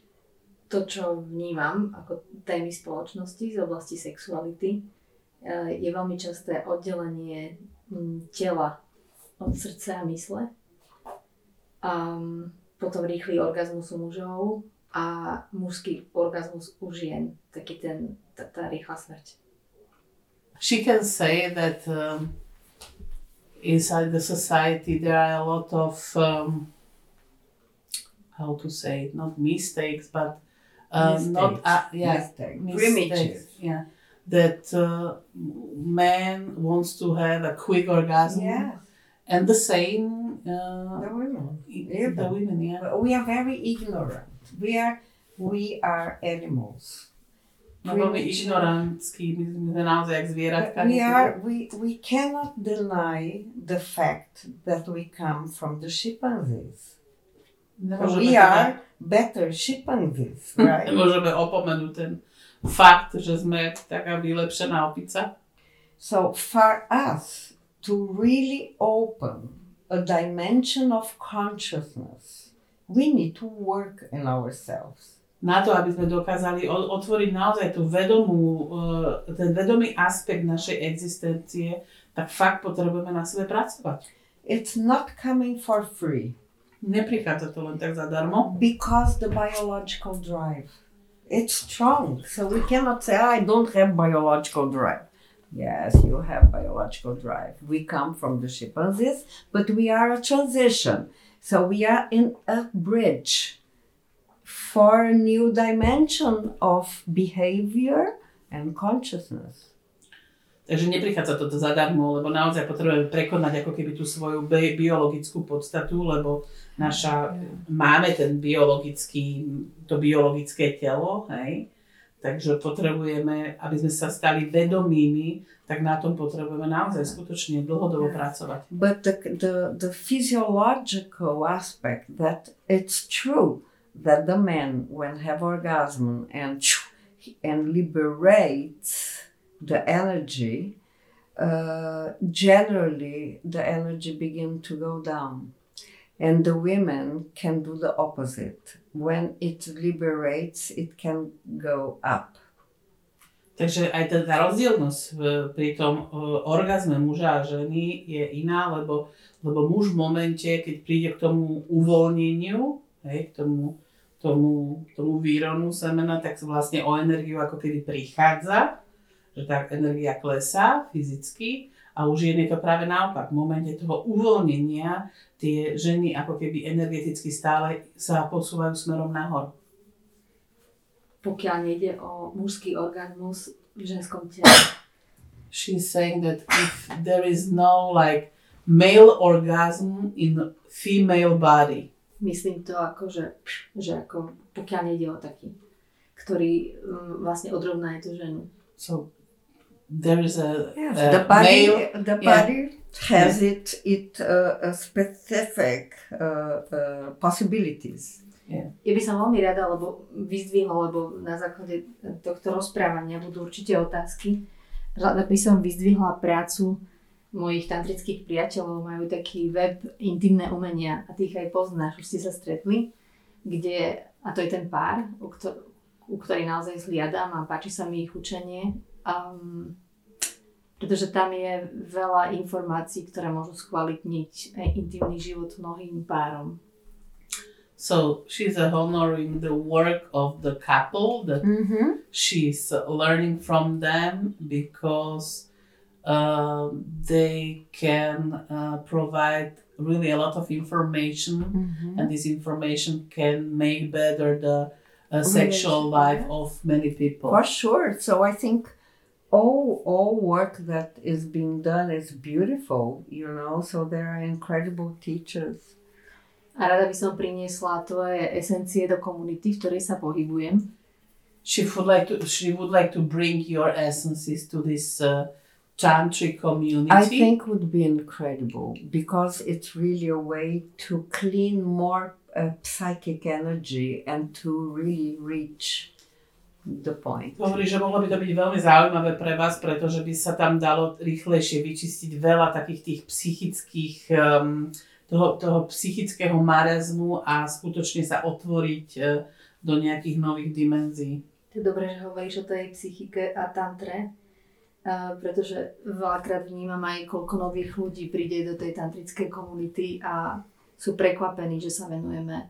To, čo vnímam ako témy spoločnosti z oblasti sexuality, eh, je veľmi časté oddelenie tela od srdca a mysle. A potom rýchly orgazmus u mužov a mužský orgazmus u žien. Taký ten, tá, tá rýchla smrť. She can say that um, inside the society there are a lot of um, how to say it, not mistakes but uh, not uh, yeah Mistake. mistakes, Primitive. yeah that uh, man wants to have a quick orgasm Yes, and the same uh, the women. the women yeah We are very ignorant. We are we are animals. No, ignorantský, my sme naozaj jak zvieratka. We are we we cannot deny the fact that we come from the chimpanzees. We are better chimpanzees, right? Nemôžeme opomenúť ten fakt, že sme taká vylepšená opica. so for us to really open a dimension of consciousness, we need to work in ourselves. Na to, aby sme dokázali otvoriť naozaj tú vedomú, eh, ten vedomý aspekt našej existencie, tak fakt potrebujeme na sebe pracovať. It's not coming for free Neprichádza to len tak zadarmo, because the biological drive. It's strong. So we cannot say, I don't have biological drive. Yes, you have biological drive. We come from the chimpanzees, but we are a transition. So we are in a bridge for a new dimension of behavior and consciousness. takže neprichádza to zadarmo, lebo naozaj potrebujeme prekonať ako keby tú svoju bi- biologickú podstatu, lebo naša, máme ten biologický, to biologické telo, hej, takže potrebujeme, aby sme sa stali vedomými, tak na tom potrebujeme naozaj skutočne dlhodobo pracovať. But the, the, the physiological aspect that it's true that the man, when have orgasm and and liberates the energy, uh, generally the energy begin to go down, and the women can do the opposite. When it liberates, it can go up. Takže aj tá, tá rozdielnosť v, pri tom uh, orgazme muža a ženy je iná, lebo, lebo muž v momente, keď príde k tomu uvoľneniu, hej, k tomu, tomu, tomu výronu semena, tak vlastne o energiu ako keby prichádza, že tá energia klesá fyzicky a u žien je to práve naopak. V momente toho uvoľnenia tie ženy ako keby energeticky stále sa posúvajú smerom nahor. Pokiaľ nejde o mužský orgazmus v ženskom tele. she's saying that if there is no like male orgasm in female body. Myslím to ako, že, že ako, pokiaľ nejde o taký, ktorý um, vlastne odrovná je tú ženu. So there is a, Yes, a the body, male the yeah. body has it it uh, specific uh, uh, possibilities. Ja by som veľmi rada, lebo vyzdvihla, lebo na základe tohto rozprávania budú určite otázky. Rada by som vyzdvihla prácu mojich tantrických priateľov, majú taký web Intimné umenia a tých aj poznáš, už ste sa stretli, kde, a to je ten pár, u, ktor- u ktorý naozaj zliadam a páči sa mi ich učenie, um, pretože tam je veľa informácií, ktoré môžu skvalitniť aj intimný život mnohým párom. so she's honoring the work of the couple that Mm-hmm. she's learning from them because um, they can uh, provide really a lot of information Mm-hmm. and this information can make better the uh, sexual life yeah. of many people For sure. So I think all all work that is being done is beautiful, you know. So there are incredible teachers. A rada by som priniesla tvoje esencie do komunity, v ktorej sa pohybujem. she would like to she would like to bring your essences to this uh, tantric community I think would be incredible because it's really a way to clean more uh, psychic energy and to really reach the point. Hovorí, že mohlo by to byť veľmi zaujímavé pre vás, pretože by sa tam dalo rýchlejšie vyčistiť veľa takých tých psychických, um, toho, toho psychického marazmu a skutočne sa otvoriť uh, do nejakých nových dimenzií. To je dobré, že hovoríš o tej psychike a tantre, uh, pretože veľakrát vnímam aj, koľko nových ľudí príde do tej tantrickej komunity a sú prekvapení, že sa venujeme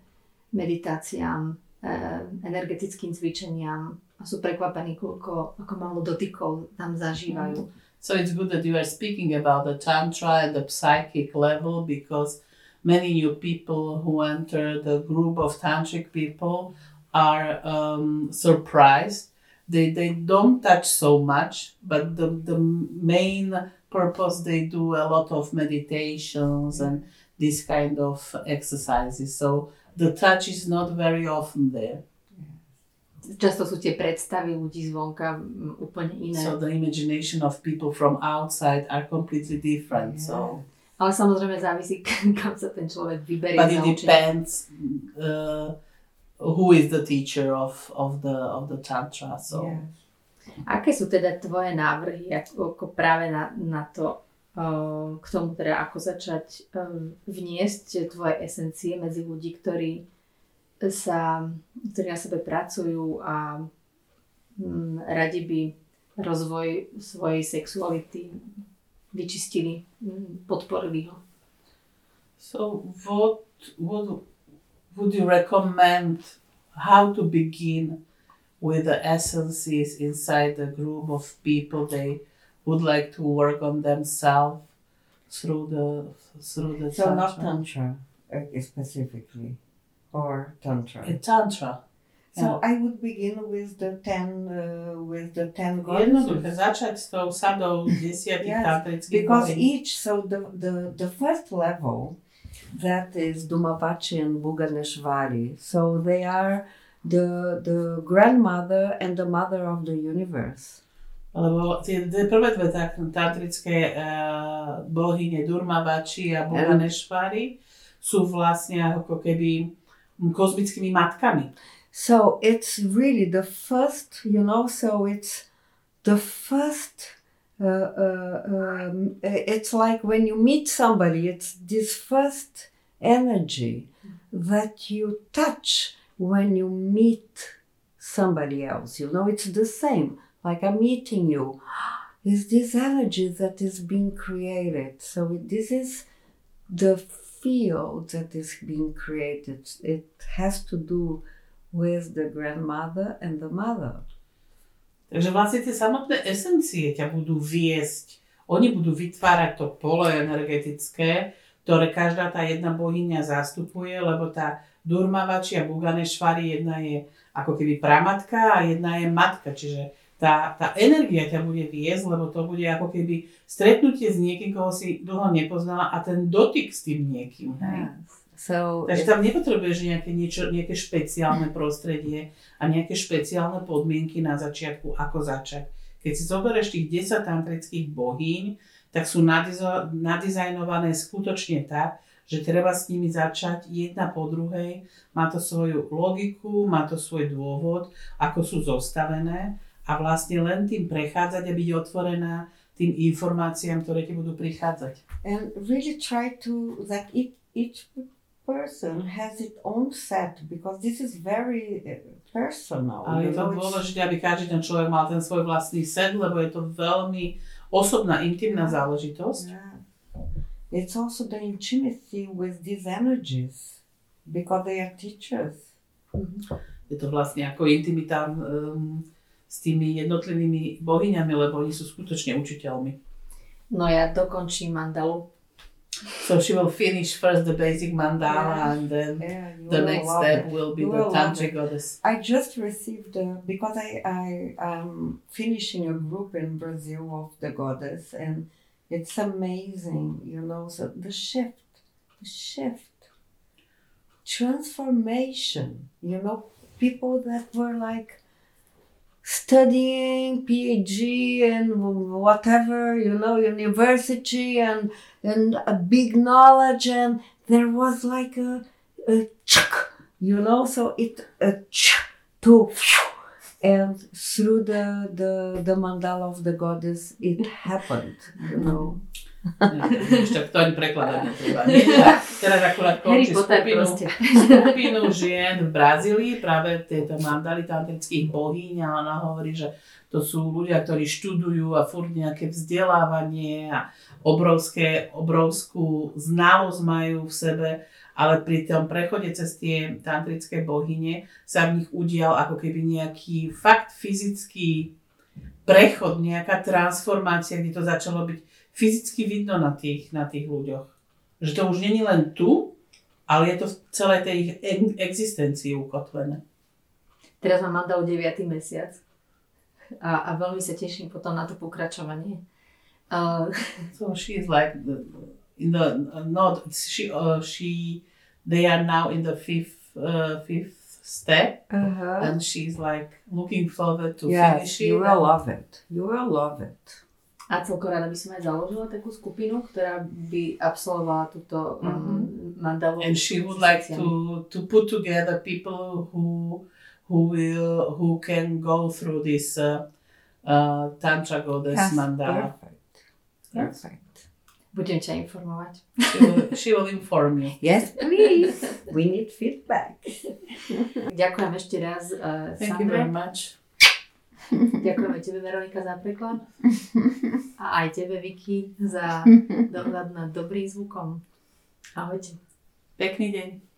meditáciám, uh, energetickým cvičeniam a sú prekvapení, koľko, ako málo dotykov tam zažívajú. So it's good that you are speaking about the tantra and the psychic level because many new people who enter the group of tantric people are um, surprised. They they don't touch so much, but the the main purpose they do a lot of meditations and this kind of exercises. So the touch is not very often there. Často sú tie predstavy ľudí zvonka úplne iné. So the imagination of people from outside are completely different. So. Ale samozrejme závisí, kam sa ten človek vyberie. but it depends uh, who is the teacher of, of the of the tantra so Yeah. Aké sú teda tvoje návrhy ako, ako práve na, na to, uh, k tomu teda ako začať um, vniesť tvoje esencie medzi ľudí, ktorí sa, ktorí na sebe pracujú a um, radi by rozvoj svojej sexuality vyčistili, um, podporili ho. so what what would you recommend how to begin with the essences inside the group of people they would like to work on themselves through the through the So not tantra tantra uh, specifically, or tantra. Uh, tantra So I would begin with the ten, uh, with the ten goddesses. začať s tou sadou desiatich Yes, Because each, so the, the, the first level, that is Dumavachi and Bhuganeshvari. So they are the, the grandmother and the mother of the universe. Lebo tie tie prvé dve tantrické uh, bohyne Durmavači a Bhuvaneshvari sú vlastne ako keby kozmickými matkami. So it's really the first, you know, so it's the first. Uh, uh, um, it's like when you meet somebody, it's this first energy that you touch when you meet somebody else. You know, it's the same. Like I'm meeting you. Is this energy that is being created? So this is the field that is being created. It has to do with the grandmother and the mother. Takže vlastne tie samotné esencie ťa budú viesť. Oni budú vytvárať to pole energetické, ktoré každá tá jedna bohyňa zastupuje, lebo tá Durmavači a Buganešvari, jedna je ako keby pramatka a jedna je matka. Čiže tá tá, energia ťa bude viesť, lebo to bude ako keby stretnutie s niekým, koho si dlho nepoznala a ten dotyk s tým niekým. Hej? So Takže tam nepotrebuješ nejaké, niečo, nejaké špeciálne prostredie a nejaké špeciálne podmienky na začiatku, ako začať. Keď si zoberieš tých 10 tantrických bohyň, tak sú nadizo- nadizajnované skutočne tak, že treba s nimi začať jedna po druhej. Má to svoju logiku, má to svoj dôvod, ako sú zostavené a vlastne len tým prechádzať a byť otvorená tým informáciám, ktoré ti budú prichádzať. and really try to that each, each person has its own set because this is very uh, personal. Ale you je to know, dôležité, aby každý ten človek mal ten svoj vlastný set, lebo je to veľmi osobná, intimná záležitosť. Yeah. It's also the intimacy with these energies because they are teachers. Je to vlastne ako intimita um, s tými jednotlivými bohyňami, lebo oni sú skutočne učiteľmi. No ja dokončím mandalu. So she will finish first the basic mandala and then Yeah, the next step it. will be You the tantric goddess. I just received uh, because I I am finishing a group in Brazil of the goddess and it's amazing, you know. So the shift, the shift, transformation. You know, people that were like studying PhD and whatever, you know, university and and a big knowledge and there was like a a chuck, you know, so it a chuck to and through the, the the mandala of the goddess it happened, you know. Ešte to ani prekladať netreba. Teraz, akurát končí skupinu, skupinu žien v Brazílii, práve tieto mandali tantrických bohyň a ona hovorí, že to sú ľudia, ktorí študujú a furt nejaké vzdelávanie a obrovské, obrovskú znalosť majú v sebe, ale pri tom prechode cez tie tantrické bohyne sa v nich udial ako keby nejaký fakt fyzický prechod, nejaká transformácia, kde to začalo byť fyzicky vidno na tých, na tých ľuďoch. Že to už není len tu, ale je to v celej tej ich existencii ukotvené. Teraz mám mandalu 9. mesiac a, a veľmi sa teším potom na to pokračovanie. Uh, So she is like the, in the not she uh, she they are now in the fifth uh, fifth step Uh-huh. and she's like looking forward to Yes, finish it. you will love it. You will love it. A celko rada by som aj založila takú skupinu, ktorá by absolvovala túto um, mandalu. and she would like to to put together people who who will who can go through this uh, uh, tantra goddess mandala. Perfect. Yes. Perfect. Budem ťa informovať. She will, she will inform you. Yes, please. we need feedback. Ďakujem ešte raz uh, Thank you very much. Ďakujeme tebe Veronika za preklad. A aj tebe Vicky za dohľad nad dobrým zvukom. Ahojte. Pekný deň.